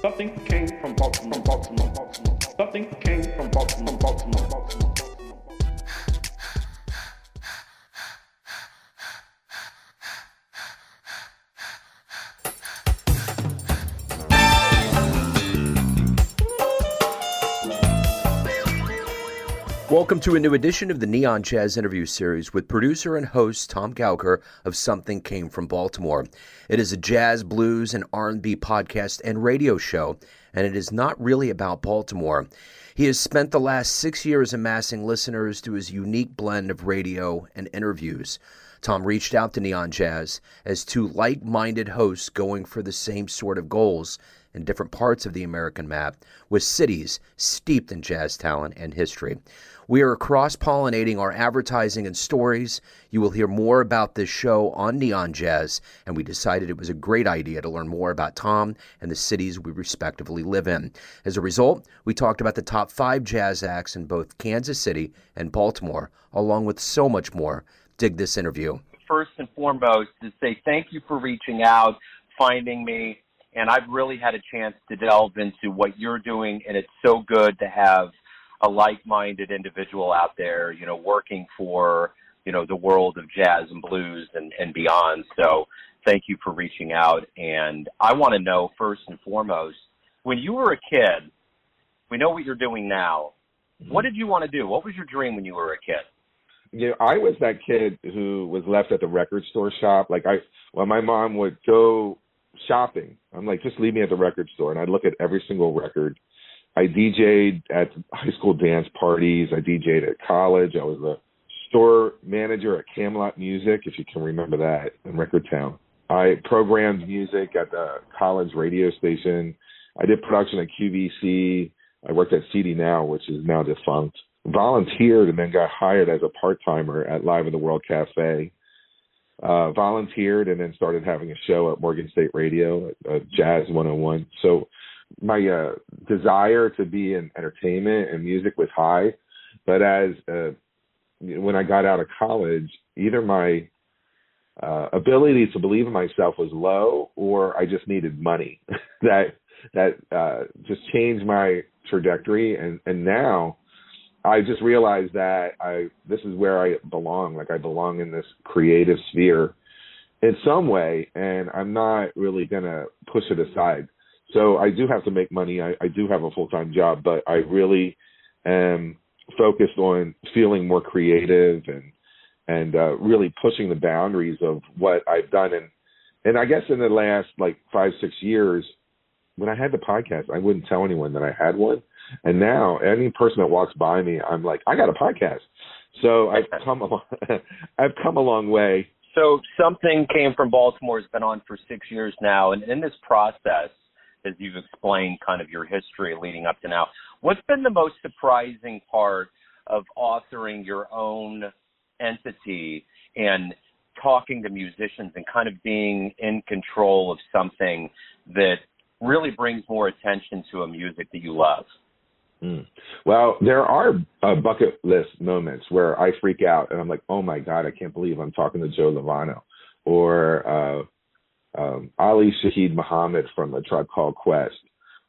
Something came from Baltimore, Baltimore, Baltimore. Something came from Baltimore, Baltimore, Baltimore. Welcome to a new edition of the Neon Jazz interview series with producer and host Tom Gauker of Something Came from Baltimore. It is a jazz, blues, and R&B podcast and radio show, and it is not really about Baltimore. He has spent the last 6 years amassing listeners to his unique blend of radio and interviews. Tom reached out to Neon Jazz as two like-minded hosts going for the same sort of goals in different parts of the American map, with cities steeped in jazz talent and history. We are cross pollinating our advertising and stories. You will hear more about this show on Neon Jazz, and we decided it was a great idea to learn more about Tom and the cities we respectively live in. As a result, we talked about the top five jazz acts in both Kansas City and Baltimore, along with so much more. Dig this interview. First and foremost, to say thank you for reaching out, finding me, and I've really had a chance to delve into what you're doing, and it's so good to have a like-minded individual out there, you know, working for, you know, the world of jazz and blues and, and beyond. So thank you for reaching out. And I want to know first and foremost, when you were a kid, we know what you're doing now. Mm-hmm. What did you want to do? What was your dream when you were a kid? you know, I was that kid who was left at the record store shop. Like I, well, my mom would go shopping, I'm like, just leave me at the record store, and I'd look at every single record I DJ'd at high school dance parties. I DJ'd at college. I was the store manager at Camelot Music, if you can remember that, in Record Town. I programmed music at the college radio station. I did production at QVC. I worked at CD Now, which is now defunct. Volunteered and then got hired as a part timer at Live in the World Cafe. Uh, volunteered and then started having a show at Morgan State Radio, uh, Jazz 101. So my uh, desire to be in entertainment and music was high, but as uh, when I got out of college, either my uh, ability to believe in myself was low, or I just needed money. that that uh, just changed my trajectory, and and now I just realized that I this is where I belong. Like I belong in this creative sphere in some way, and I'm not really gonna push it aside. So I do have to make money. I, I do have a full time job, but I really am focused on feeling more creative and and uh, really pushing the boundaries of what I've done. And and I guess in the last like five six years, when I had the podcast, I wouldn't tell anyone that I had one. And now any person that walks by me, I'm like, I got a podcast. So I've come I've come a long way. So something came from Baltimore has been on for six years now, and in this process, as you've explained kind of your history leading up to now. What's been the most surprising part of authoring your own entity and talking to musicians and kind of being in control of something that really brings more attention to a music that you love? Mm. Well, there are uh, bucket list moments where I freak out and I'm like, oh my God, I can't believe I'm talking to Joe Lovano. Or, uh, um, Ali Shaheed Muhammad from A Tribe Called Quest,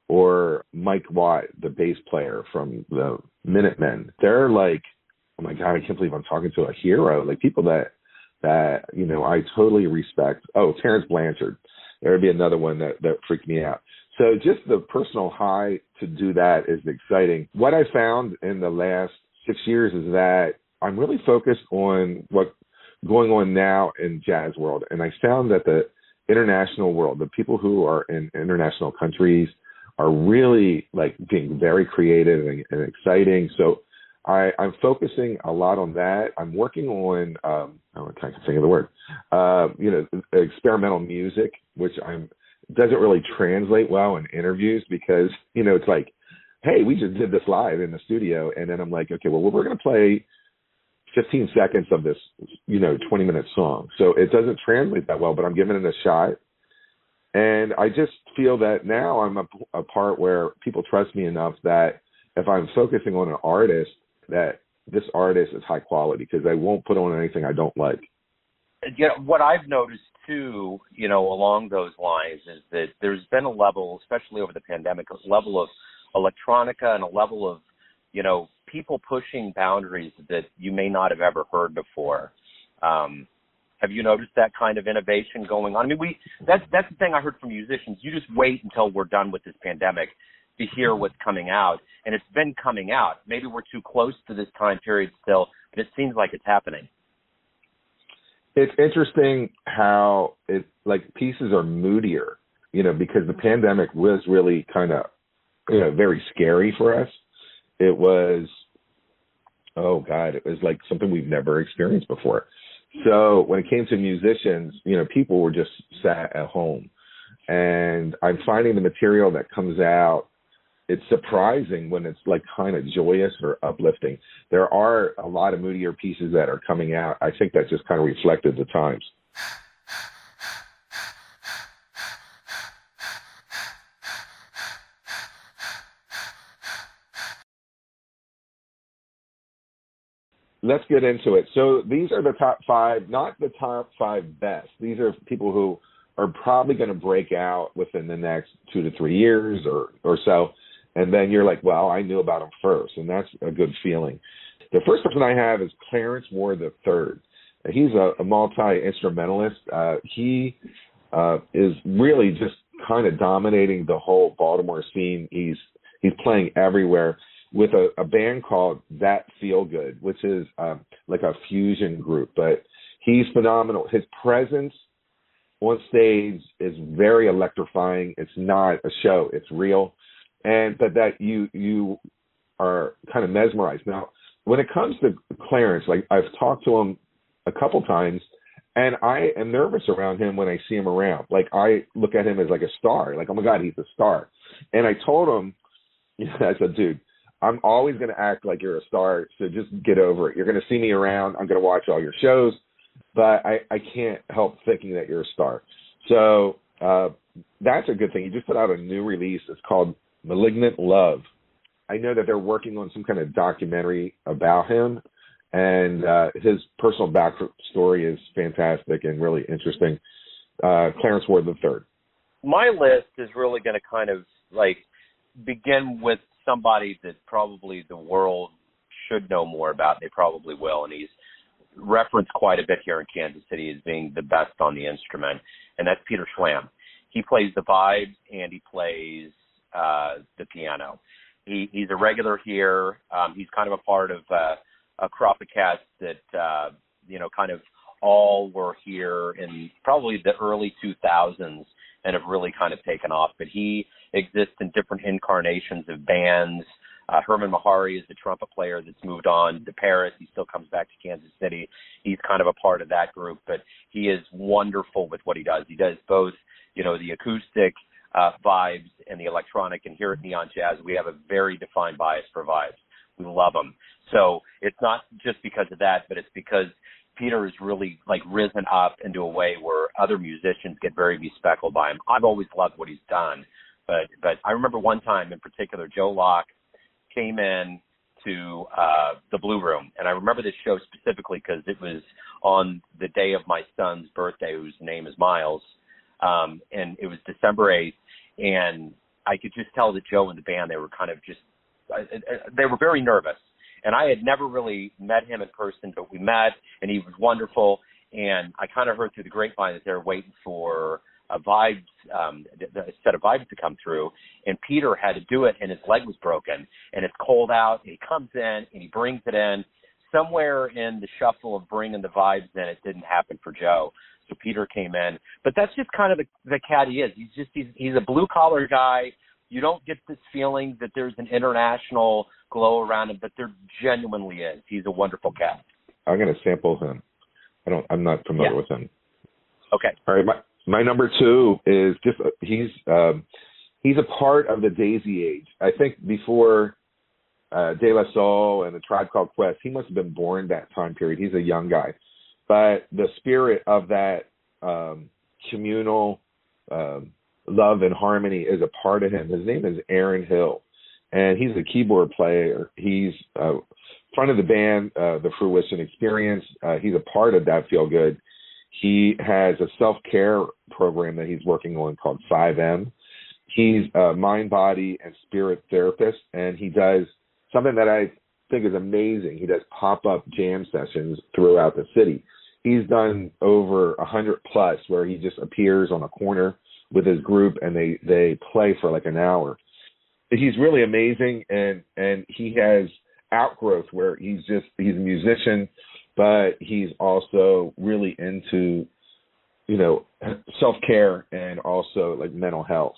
or Mike Watt, the bass player from the Minutemen. They're like, oh my god, I can't believe I'm talking to a hero. Like people that that you know I totally respect. Oh, Terence Blanchard. There would be another one that that freaked me out. So just the personal high to do that is exciting. What I found in the last six years is that I'm really focused on what going on now in jazz world, and I found that the international world, the people who are in international countries are really like being very creative and, and exciting. So I, I'm focusing a lot on that. I'm working on, um, I can't think of the word, uh, you know, experimental music, which I'm doesn't really translate well in interviews because you know it's like, hey, we just did this live in the studio, and then I'm like, okay, well, we're going to play 15 seconds of this, you know, 20 minute song. So it doesn't translate that well, but I'm giving it a shot. And I just feel that now I'm a, a part where people trust me enough that if I'm focusing on an artist, that this artist is high quality because I won't put on anything I don't like. Yeah, what I've noticed too, you know, along those lines is that there's been a level, especially over the pandemic, a level of electronica and a level of, you know, people pushing boundaries that you may not have ever heard before. Um, have you noticed that kind of innovation going on? I mean, we that's that's the thing I heard from musicians. You just wait until we're done with this pandemic to hear what's coming out, and it's been coming out. Maybe we're too close to this time period still, but it seems like it's happening. It's interesting how it like pieces are moodier, you know, because the pandemic was really kind of, you know, very scary for us. It was, oh God, it was like something we've never experienced before. So when it came to musicians, you know, people were just sat at home. And I'm finding the material that comes out, it's surprising when it's like kind of joyous or uplifting. There are a lot of moodier pieces that are coming out. I think that just kind of reflected the times. let's get into it. So these are the top five, not the top five best. These are people who are probably going to break out within the next two to three years or or so. And then you're like, well, I knew about him first, and that's a good feeling. The first person I have is Clarence Ward the third. He's a, a multi instrumentalist. Uh, he uh, is really just kind of dominating the whole Baltimore scene. He's he's playing everywhere with a, a band called That Feel Good, which is um, like a fusion group. But he's phenomenal. His presence on stage is very electrifying. It's not a show; it's real, and but that you you are kind of mesmerized. Now, when it comes to Clarence, like I've talked to him a couple times. And I am nervous around him when I see him around. Like I look at him as like a star. Like, oh my God, he's a star. And I told him, you know, I said, dude, I'm always going to act like you're a star, so just get over it. You're going to see me around. I'm going to watch all your shows, but I, I can't help thinking that you're a star. So uh, that's a good thing. He just put out a new release. It's called Malignant Love. I know that they're working on some kind of documentary about him, and uh, his personal backstory is fantastic and really interesting. Uh, Clarence Ward the third. My list is really going to kind of like begin with somebody that probably the world should know more about. They probably will, and he's referenced quite a bit here in Kansas City as being the best on the instrument, and that's Peter Schramm. He plays the vibes and he plays uh, the piano. He, he's a regular here. Um, he's kind of a part of uh, a crop of cats that uh, you know kind of all were here in probably the early 2000s and have really kind of taken off. But he exists in different incarnations of bands. Uh, Hermon Mehari is the trumpet player that's moved on to Paris. He still comes back to Kansas City. He's kind of a part of that group, but he is wonderful with what he does. He does both, you know, the acoustic uh, vibes and the electronic. And here at Neon Jazz, we have a very defined bias for vibes. We love them. So it's not just because of that, but it's because Peter has really like risen up into a way where other musicians get very bespeckled by him. I've always loved what he's done, but but I remember one time in particular, Joe Locke came in to uh, the Blue Room, and I remember this show specifically because it was on the day of my son's birthday, whose name is Miles, um, and it was December eighth, and I could just tell that Joe and the band they were kind of just uh, uh they were very nervous and I had never really met him in person, but we met, and he was wonderful. And I kind of heard through the grapevine that they were waiting for a vibes, um, a set of vibes to come through. And Peter had to do it, and his leg was broken, and it's cold out. And he comes in and he brings it in. Somewhere in the shuffle of bringing the vibes in, it didn't happen for Joe. So Peter came in, but that's just kind of the, the cat he is. He's just he's he's a blue collar guy. You don't get this feeling that there's an international glow around him, but there genuinely is. He's a wonderful cat. I'm going to sample him. I don't. I'm not familiar yeah. with him. Okay. All right. My my number two is just he's um, he's a part of the Daisy Age. I think before uh, De La Soul and the Tribe Called Quest, he must have been born that time period. He's a young guy, but the spirit of that um, communal um, love and harmony is a part of him. His name is Aaron Hill and he's a keyboard player. He's uh, front of the band, uh, the Fruition Experience. Uh, he's a part of that Feel Good. He has a self care program that he's working on called 5M. He's a mind, body, and spirit therapist, and he does something that I think is amazing. He does pop up jam sessions throughout the city. He's done over a hundred plus where he just appears on a corner with his group and they they play for like an hour. He's really amazing and and he has outgrowth where he's just he's a musician, but he's also really into you know self care and also like mental health.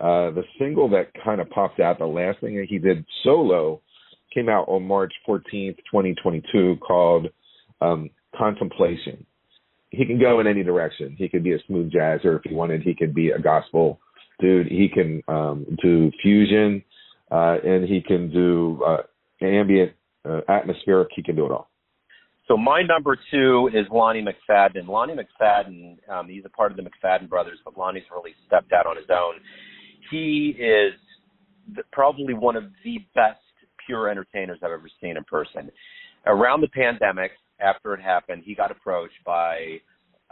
Uh, the single that kind of popped out, the last thing that he did solo, came out on March 14th, 2022, called um, Contemplation. He can go in any direction. He could be a smooth jazzer if he wanted. He could be a gospel dude. He can um, do fusion, uh, and he can do uh, ambient, uh, atmospheric. He can do it all. So my number two is Lonnie McFadden. Lonnie McFadden, um, he's a part of the McFadden brothers, but Lonnie's really stepped out on his own. He is the, probably one of the best pure entertainers I've ever seen in person. Around the pandemic, after it happened, he got approached by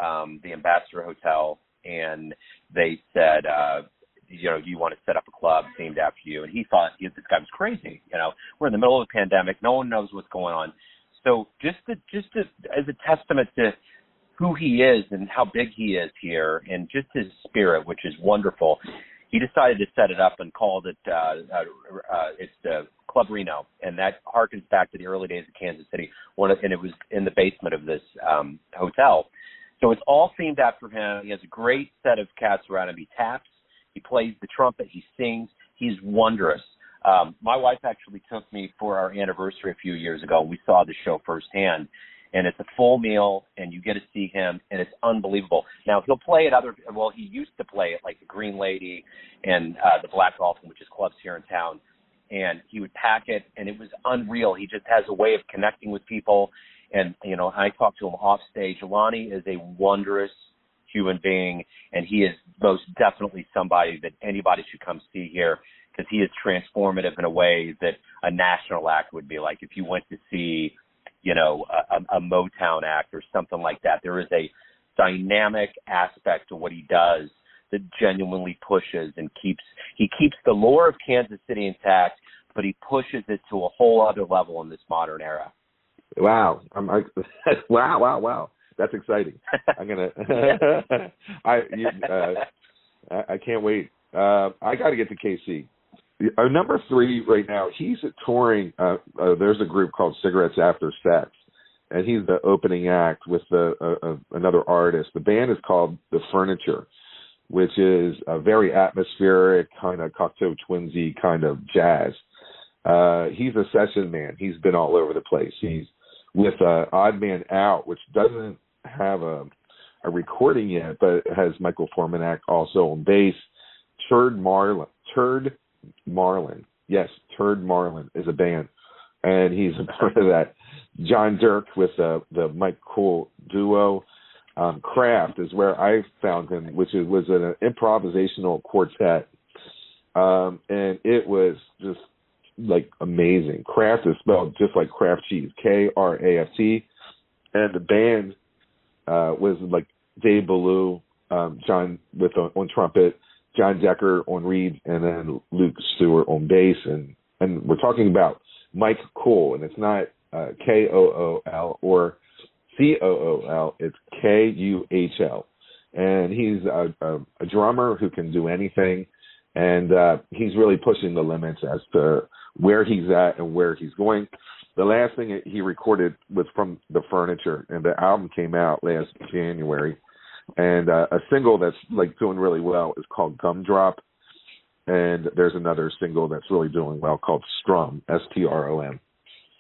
um, the Ambassador Hotel, and they said, uh, you know, do you want to set up a club themed after you? And he thought this guy was crazy. You know, we're in the middle of a pandemic, no one knows what's going on. So just to, just to, as a testament to who he is and how big he is here, and just his spirit, which is wonderful he decided to set it up and called it uh, uh, uh, it's uh, Club Reno, and that harkens back to the early days of Kansas City. One of, and it was in the basement of this um, hotel. So it's all themed after him. He has a great set of cats around him. He taps, he plays the trumpet, he sings. He's wondrous. Um, my wife actually took me for our anniversary a few years ago. We saw the show firsthand, and it's a full meal and you get to see him and it's unbelievable. Now he'll play at other well he used to play at like the Green Lady and uh the Black Dolphin which is clubs here in town and he would pack it and it was unreal. He just has a way of connecting with people and you know I talked to him off stage. Lonnie is a wondrous human being and he is most definitely somebody that anybody should come see here because he is transformative in a way that a national act would be like if you went to see you know, a, a Motown act or something like that. There is a dynamic aspect to what he does that genuinely pushes and keeps he keeps the lore of Kansas City intact, but he pushes it to a whole other level in this modern era. Wow, I'm I, wow, wow, wow. That's exciting. I'm gonna. I you, uh, I, I can't wait. Uh, I got to get to KC. Our number three right now, he's touring. Uh, uh, there's a group called Cigarettes After Sex, and he's the opening act with the, uh, uh, another artist. The band is called The Furniture, which is a very atmospheric kind of Cocteau Twinsy kind of jazz. Uh, he's a session man. He's been all over the place. He's with uh, Odd Man Out, which doesn't have a a recording yet, but has Michael Formanek also on bass. Turd Marlin, Turd Marlin. Yes, Turd Marlin is a band, and he's a part of that. John Dirk with uh, the Mike Kuhl duo. Um, Kraft is where I found him, which is, was an improvisational quartet, um, and it was just like amazing. Kraft is spelled just like Kraft cheese, K R A F T, and the band uh, was like Dave Ballou, um, John with on, on trumpet, John Dierker on reed, and then Luke Stewart on bass, and and we're talking about Mike Kuhl, and it's not uh, K O O L or C O O L, it's K U H L, and he's a, a, a drummer who can do anything, and uh, he's really pushing the limits as to where he's at and where he's going. The last thing he recorded was from the Furniture, and the album came out last January and uh, a single that's like doing really well is called Gumdrop, and there's another single that's really doing well called Strom, S T R O M.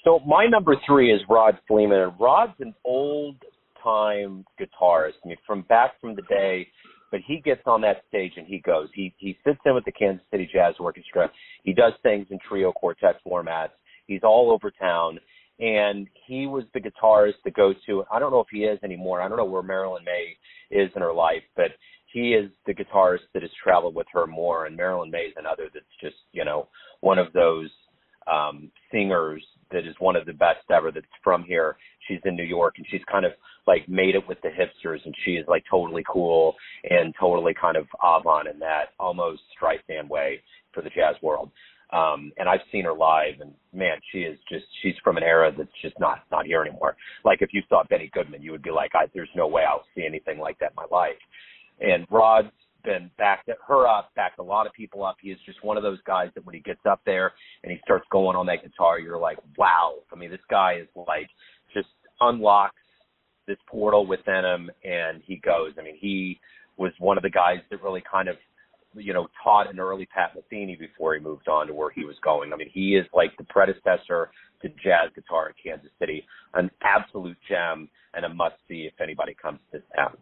So my number three is Rod Fleeman, and Rod's an old time guitarist. I mean, from back from the day, but he gets on that stage and he goes. He he sits in with the Kansas City Jazz Orchestra. He does things in trio quartet formats. He's all over town and he was the guitarist to go to. I don't know if he is anymore. I don't know where Marilyn Maye is in her life, but he is the guitarist that has traveled with her more. And Marilyn Maye is another that's just you know one of those um, singers that is one of the best ever that's from here. she's in New York and she's kind of like made it with the hipsters and she is like totally cool and totally kind of avant in that almost Streisand way for the jazz world. Um, and I've seen her live, and man, she is just—she's from an era that's just not not here anymore. Like if you saw Benny Goodman, you would be like, I, "There's no way I'll see anything like that in my life." And Rod's been backed her up, backed a lot of people up. He is just one of those guys that when he gets up there and he starts going on that guitar, you're like, "Wow!" I mean, this guy is like just unlocks this portal within him, and he goes. I mean, he was one of the guys that really kind of you know, taught an early Pat Metheny before he moved on to where he was going. I mean, he is like the predecessor to jazz guitar in Kansas City, an absolute gem and a must see if anybody comes to town.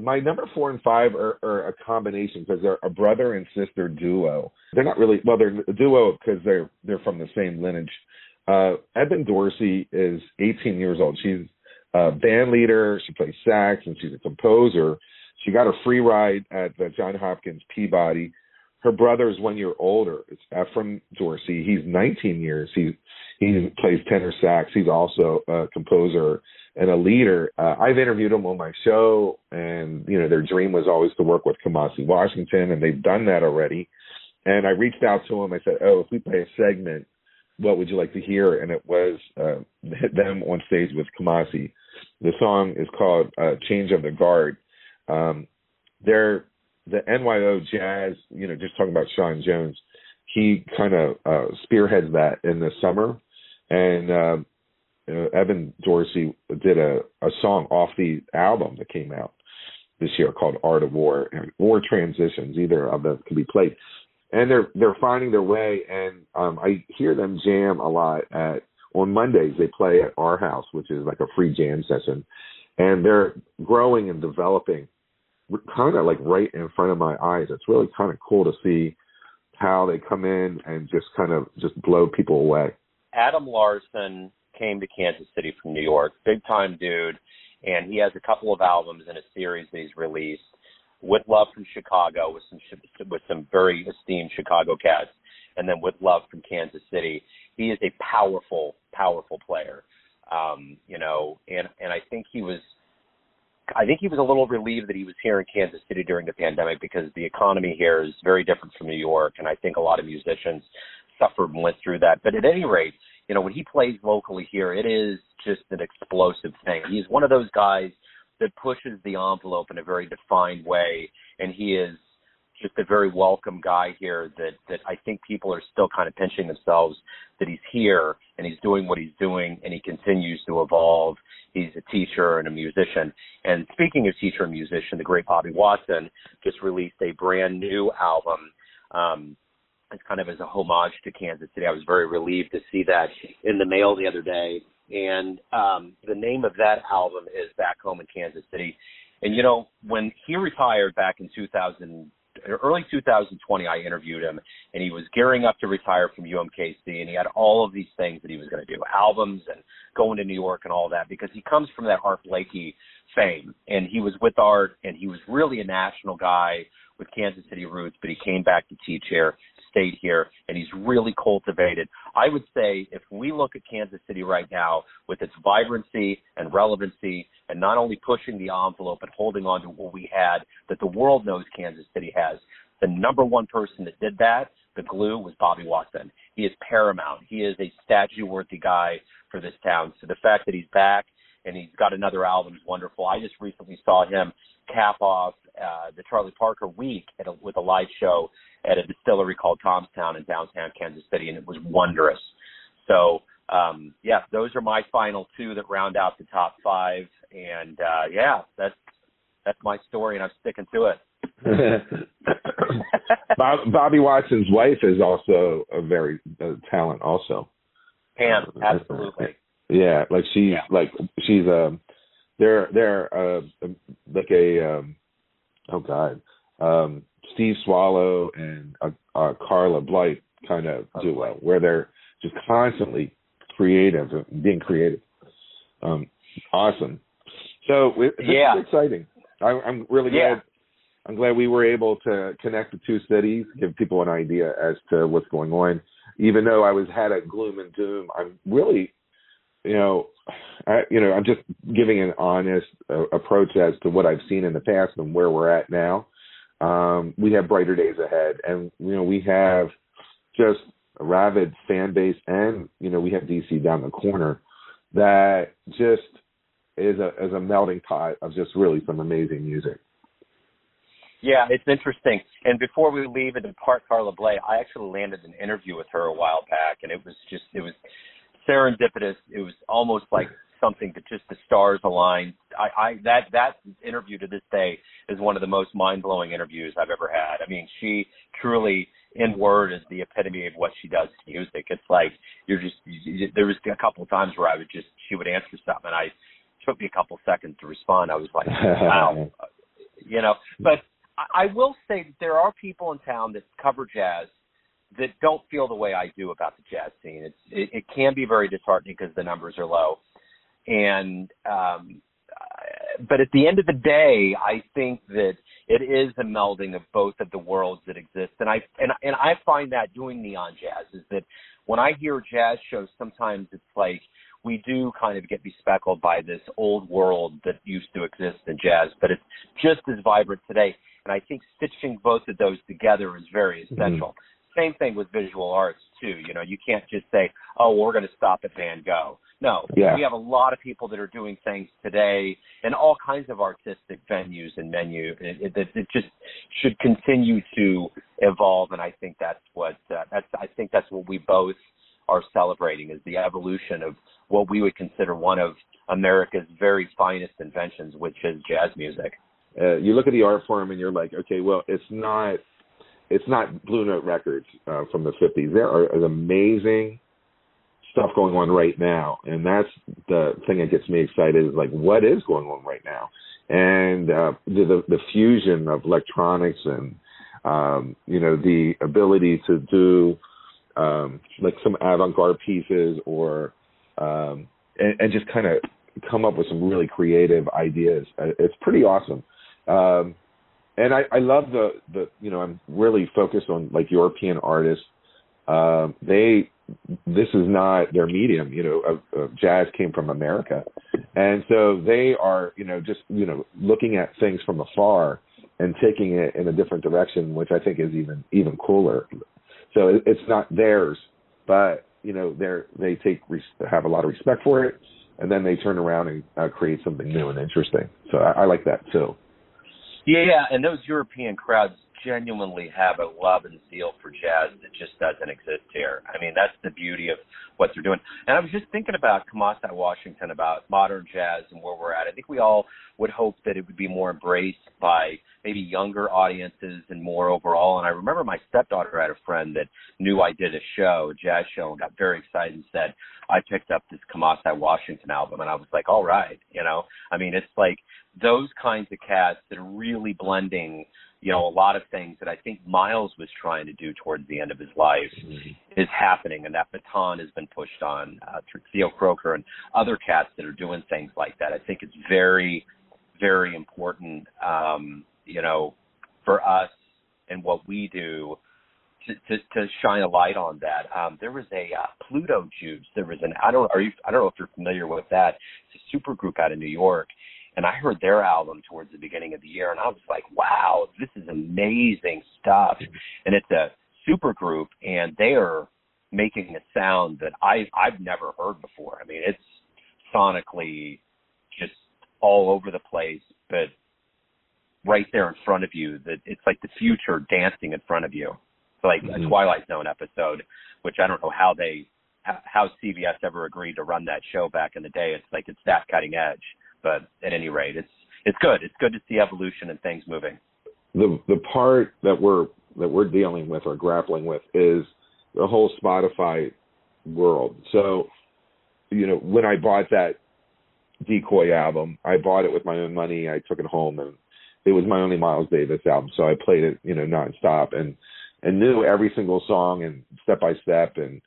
My number four and five are, are a combination because they're a brother and sister duo. They're not really well, they're a duo because they're they're from the same lineage. Uh, Ebban Dorsey is 18 years old. She's a band leader. She plays sax and she's a composer. She got a free ride at the John Hopkins Peabody. Her brother is one year older. It's Ephraim Dorsey. He's 19 years. He he plays tenor sax. He's also a composer and a leader. Uh, I've interviewed him on my show, and you know their dream was always to work with Kamasi Washington, and they've done that already. And I reached out to him. I said, "Oh, if we play a segment, what would you like to hear?" And it was uh, them on stage with Kamasi. The song is called uh, "Change of the Guard." Um, they're the NYO Jazz, you know, just talking about Sean Jones, he kind of uh, spearheads that in the summer, and um, uh, Ebban Dorsey did a, a song off the album that came out this year called Art of War or Transitions. Either of them can be played, and they're they're finding their way. And um, I hear them jam a lot at on Mondays. They play at our house, which is like a free jam session, and they're growing and developing kind of like right in front of my eyes. It's really kind of cool to see how they come in and just kind of just blow people away. Adam Larson came to Kansas City from New York, big time dude, and he has a couple of albums in a series that he's released with love from Chicago with some with some very esteemed Chicago cats, and then with love from Kansas City. He is a powerful, powerful player. Um, you know, and and I think he was I think he was a little relieved that he was here in Kansas City during the pandemic because the economy here is very different from New York, and I think a lot of musicians suffered and went through that. But at any rate, you know, when he plays locally here, it is just an explosive thing. He's one of those guys that pushes the envelope in a very defined way, and he is just a very welcome guy here that that I think people are still kind of pinching themselves that he's here and he's doing what he's doing and he continues to evolve. He's a teacher and a musician. And speaking of teacher and musician, the great Bobby Watson just released a brand new album. Um, it's kind of as a homage to Kansas City. I was very relieved to see that in the mail the other day. And um, the name of that album is Back Home in Kansas City. And you know, when he retired back in 2000, early 2020, I interviewed him, and he was gearing up to retire from UMKC, and he had all of these things that he was going to do, albums and going to New York and all that, because he comes from that Art Blakey fame, and he was with Art, and he was really a national guy with Kansas City roots, but he came back to teach here stayed here and he's really cultivated. I would say if we look at Kansas City right now with its vibrancy and relevancy and not only pushing the envelope but holding on to what we had that the world knows Kansas City has, the number one person that did that, the glue, was Bobby Watson. He is paramount. He is a statue worthy guy for this town. So the fact that he's back and he's got another album is wonderful. I just recently saw him cap off uh, the Charlie Parker week a, with a live show at a distillery called Tomstown in downtown Kansas City, and it was wondrous. So, um, yeah, those are my final two that round out the top five, and uh, yeah, that's that's my story, and I'm sticking to it. Bob, Bobby Watson's wife is also a very uh, talent, also. Pam, absolutely. Yeah, like she's yeah. like she's um they're they're uh like a um oh god um Steve Swallow and uh, uh, Carla Bley kind of duo, where they're just constantly creative, being creative. Um, awesome. So this yeah. is exciting. I, am really yeah. glad. I'm glad we were able to connect the two cities, give people an idea as to what's going on. Even though I was had a gloom and doom, I'm really you know, I, you know, I'm just giving an honest uh, approach as to what I've seen in the past and where we're at now. Um, we have brighter days ahead, and you know, we have just a rabid fan base, and you know, we have DC down the corner that just is a is a melting pot of just really some amazing music. Yeah, it's interesting. And before we leave and depart Carla Bley, I actually landed an interview with her a while back, and it was just it was serendipitous. It was almost like something that just the stars aligned. I, I that that interview to this day is one of the most mind blowing interviews I've ever had. I mean, she truly in word is the epitome of what she does to music. It's like you're just you, there was a couple of times where I would just she would answer something and I took me a couple seconds to respond. I was like, wow, you know. But I, I will say that there are people in town that cover jazz that don't feel the way I do about the jazz scene. It's it, it can be very disheartening because the numbers are low, and um, but at the end of the day, I think that it is a melding of both of the worlds that exist, and I and and I find that doing neon jazz is that when I hear jazz shows, sometimes it's like we do kind of get bespeckled by this old world that used to exist in jazz, but it's just as vibrant today. And I think stitching both of those together is very essential. Mm-hmm. Same thing with visual arts too. You know, you can't just say, "Oh, well, we're going to stop at Van Gogh." No, yeah. we have a lot of people that are doing things today in all kinds of artistic venues and menu. It, it, it just should continue to evolve, and I think that's what uh, that's. I think that's what we both are celebrating is the evolution of what we would consider one of America's very finest inventions, which is jazz music. Uh, you look at the art form and you're like, okay, well, it's not, it's not Blue Note Records uh, from the 50s. There are amazing stuff going on right now, and that's the thing that gets me excited. Is like, what is going on right now? And uh, the, the fusion of electronics and um, you know the ability to do um, like some avant-garde pieces or um, and, and just kind of come up with some really creative ideas. Uh, it's pretty awesome. Um, and I, I love the, the, you know, I'm really focused on like European artists. Um, they, this is not their medium, you know, uh, uh, jazz came from America. And so they are, you know, just, you know, looking at things from afar and taking it in a different direction, which I think is even, even cooler. So it, it's not theirs, but you know they're they take have a lot of respect for it, and then they turn around and uh, create something new and interesting. So I, I like that too. Yeah, and those European crowds genuinely have a love and zeal for jazz that just doesn't exist here. I mean, that's the beauty of what they're doing. And I was just thinking about Kamasi Washington, about modern jazz and where we're at. I think we all would hope that it would be more embraced by maybe younger audiences and more overall. And I remember my stepdaughter had a friend that knew I did a show, a jazz show, and got very excited and said, I picked up this Kamasi Washington album. And I was like, all right, you know, I mean, it's like those kinds of cats that are really blending you know, a lot of things that I think Miles was trying to do towards the end of his life mm-hmm. is happening, and that baton has been pushed on uh, through Theo Croker and other cats that are doing things like that. I think it's very, very important, um, you know, for us and what we do to, to, to shine a light on that. Um, there was a uh, Pluto Juice. There was an I don't are you I don't know if you're familiar with that. It's a super group out of New York, and I heard their album towards the beginning of the year, and I was like, wow, this is amazing stuff. And it's a super group, and they are making a sound that I I've never heard before. I mean, it's sonically all over the place, but right there in front of you. That it's like the future dancing in front of you. It's like mm-hmm. a Twilight Zone episode, which I don't know how they how CBS ever agreed to run that show back in the day. It's like it's that cutting edge. But at any rate, it's it's good. It's good to see evolution and things moving. The the part that we're that we're dealing with or grappling with is the whole Spotify world. So, you know, when I bought that Decoy album, I bought it with my own money. I took it home and it was my only Miles Davis album, so I played it, you know, nonstop and and knew every single song and step by step and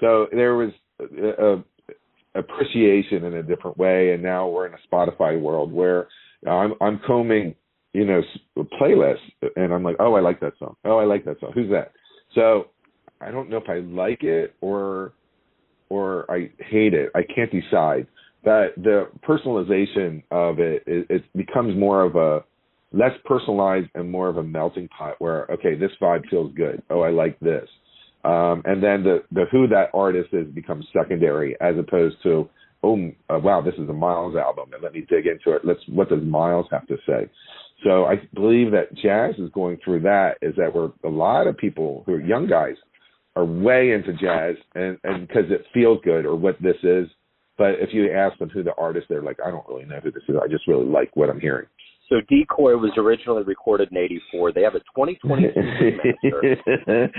so there was a, appreciation in a different way. And now we're in a Spotify world where I'm I'm combing, you know, playlists, and I'm like, oh, I like that song. Oh, I like that song. Who's that? So I don't know if I like it or or I hate it. I can't decide. But the personalization of it, it, it becomes more of a less personalized and more of a melting pot where okay, this vibe feels good. Oh, I like this. Um, and then the the who that artist is becomes secondary as opposed to oh uh, wow this is a Miles album and let me dig into it. Let's what does Miles have to say? So I believe that jazz is going through that is that we're a lot of people who are young guys are way into jazz and and because it feels good or what this is. But if you ask them who the artist, they're like, I don't really know who this is. I just really like what I'm hearing. So Decoy was originally recorded in '84. They have a 2022 remaster.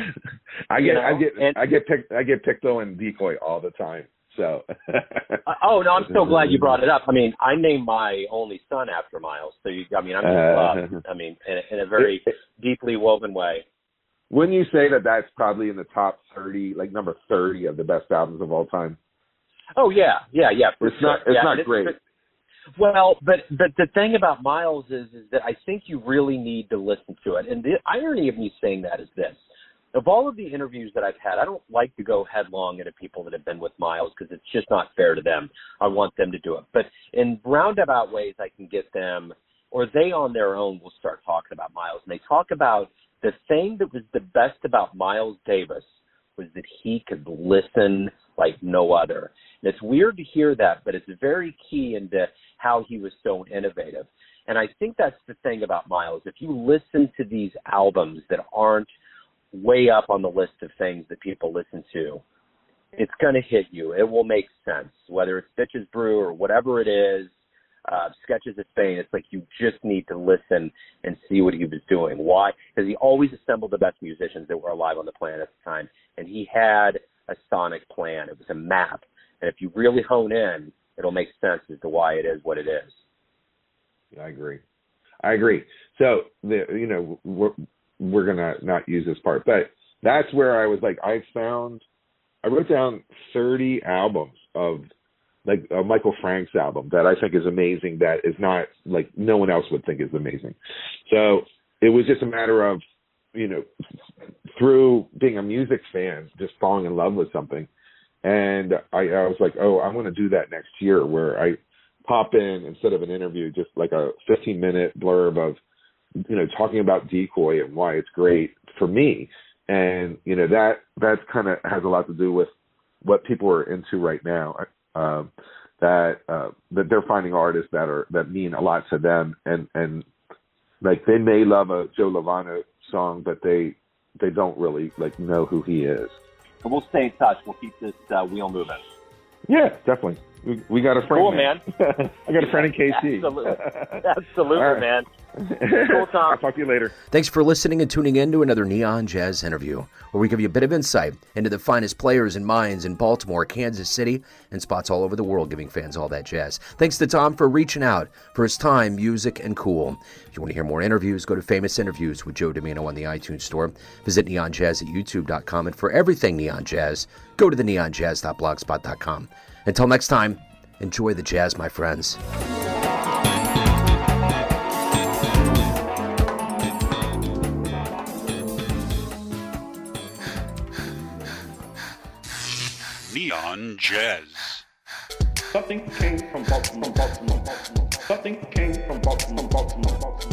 I get, you know, I get, and, I get picked, I get picked on Decoy all the time. So. uh, oh no, I'm so glad you brought it up. I mean, I named my only son after Miles. So you, I mean, I'm just, uh, I mean, in, in a very deeply woven way. Wouldn't you say that that's probably in the top 30, like number 30 of the best albums of all time? Oh yeah, yeah, yeah. it's sure. not, it's yeah, not great. Well, but but the thing about Miles is is that I think you really need to listen to it. And the irony of me saying that is this: of all of the interviews that I've had, I don't like to go headlong into people that have been with Miles because it's just not fair to them. I want them to do it, but in roundabout ways, I can get them, or they on their own will start talking about Miles, and they talk about the thing that was the best about Miles Davis was that he could listen like no other. And it's weird to hear that, but it's very key into how he was so innovative. And I think that's the thing about Miles. If you listen to these albums that aren't way up on the list of things that people listen to, it's going to hit you. It will make sense, whether it's Bitches Brew or whatever it is, uh, Sketches of Spain. It's like you just need to listen and see what he was doing. Why? Because he always assembled the best musicians that were alive on the planet at the time, and he had a sonic plan. It was a map, and if you really hone in, it'll make sense as to why it is what it is. Yeah, I agree. I agree. So the you know we're we're gonna not use this part, but that's where I was like I found I wrote down 30 albums of like a Michael Franks album that I think is amazing that is not like no one else would think is amazing. So it was just a matter of you know through being a music fan just falling in love with something and I, I was like, oh, I'm going to do that next year where I pop in instead of an interview, just like a 15 minute blurb of, you know, talking about decoy and why it's great for me. And, you know, that, that kind of has a lot to do with what people are into right now. Um, that, uh, that they're finding artists that are, that mean a lot to them. And, and like they may love a Joe Lovano song, but they, they don't really like know who he is. But we'll stay in touch. We'll keep this uh, wheel moving. Yeah, definitely. We, we got a friend. Cool, man. man. I got a friend in KC. Absolutely, Absolutely right. man. Cool, Tom. I'll talk to you later. Thanks for listening and tuning in to another Neon Jazz interview, where we give you a bit of insight into the finest players and minds in Baltimore, Kansas City, and spots all over the world, giving fans all that jazz. Thanks to Tom for reaching out for his time, music, and cool. If you want to hear more interviews, go to Famous Interviews with Joe Dimino on the iTunes Store. Visit neonjazz at youtube.com, and for everything Neon Jazz, go to the neonjazz.blogspot.com. Until next time, enjoy the jazz, my friends. Neon Jazz. Something came from Baltimore, Baltimore, Baltimore. Something came from Baltimore, Baltimore, Baltimore.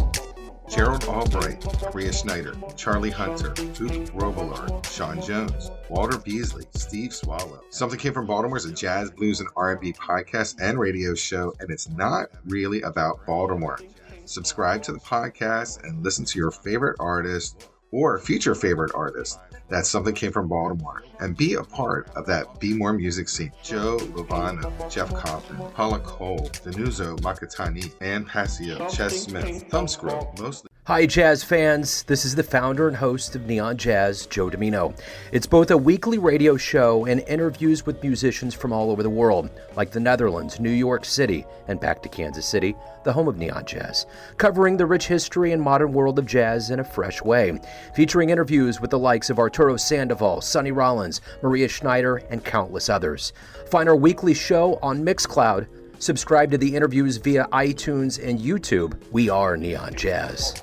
Gerald Albright, Korea Schneider, Charlie Hunter, Duke Robillard, Sean Jones, Walter Beasley, Steve Swallow. Something Came from Baltimore is a jazz, blues, and R&B podcast and radio show, and it's not really about Baltimore. Subscribe to the podcast and listen to your favorite artist or future favorite artist that something came from Baltimore and be a part of that Be More music scene. Joe Lovano, Jeff Coffin, Paula Cole, Danuzo Makatani, Ann Passio, Ches Smith, Thumbscrew, mostly. Hi, jazz fans. This is the founder and host of Neon Jazz, Joe Dimino. It's both a weekly radio show and interviews with musicians from all over the world, like the Netherlands, New York City, and back to Kansas City, the home of Neon Jazz, covering the rich history and modern world of jazz in a fresh way, featuring interviews with the likes of Arturo Sandoval, Sonny Rollins, Maria Schneider, and countless others. Find our weekly show on Mixcloud Subscribe to the interviews via iTunes and YouTube. We are Neon Jazz.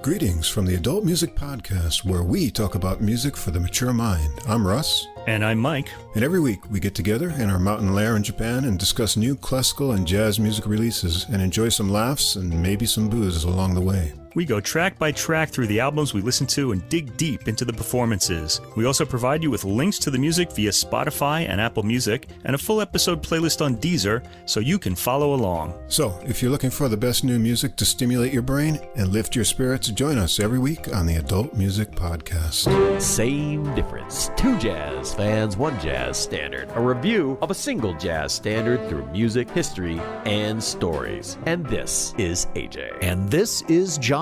Greetings from the Adult Music Podcast, where we talk about music for the mature mind. I'm Russ. And I'm Mike. And every week we get together in our mountain lair in Japan and discuss new classical and jazz music releases and enjoy some laughs and maybe some booze along the way. We go track by track through the albums we listen to and dig deep into the performances. We also provide you with links to the music via Spotify and Apple Music and a full episode playlist on Deezer so you can follow along. So, if you're looking for the best new music to stimulate your brain and lift your spirits, join us every week on the Adult Music Podcast. Same difference. Two jazz fans, one jazz standard. A review of a single jazz standard through music, history, and stories. And this is AJ. And this is John.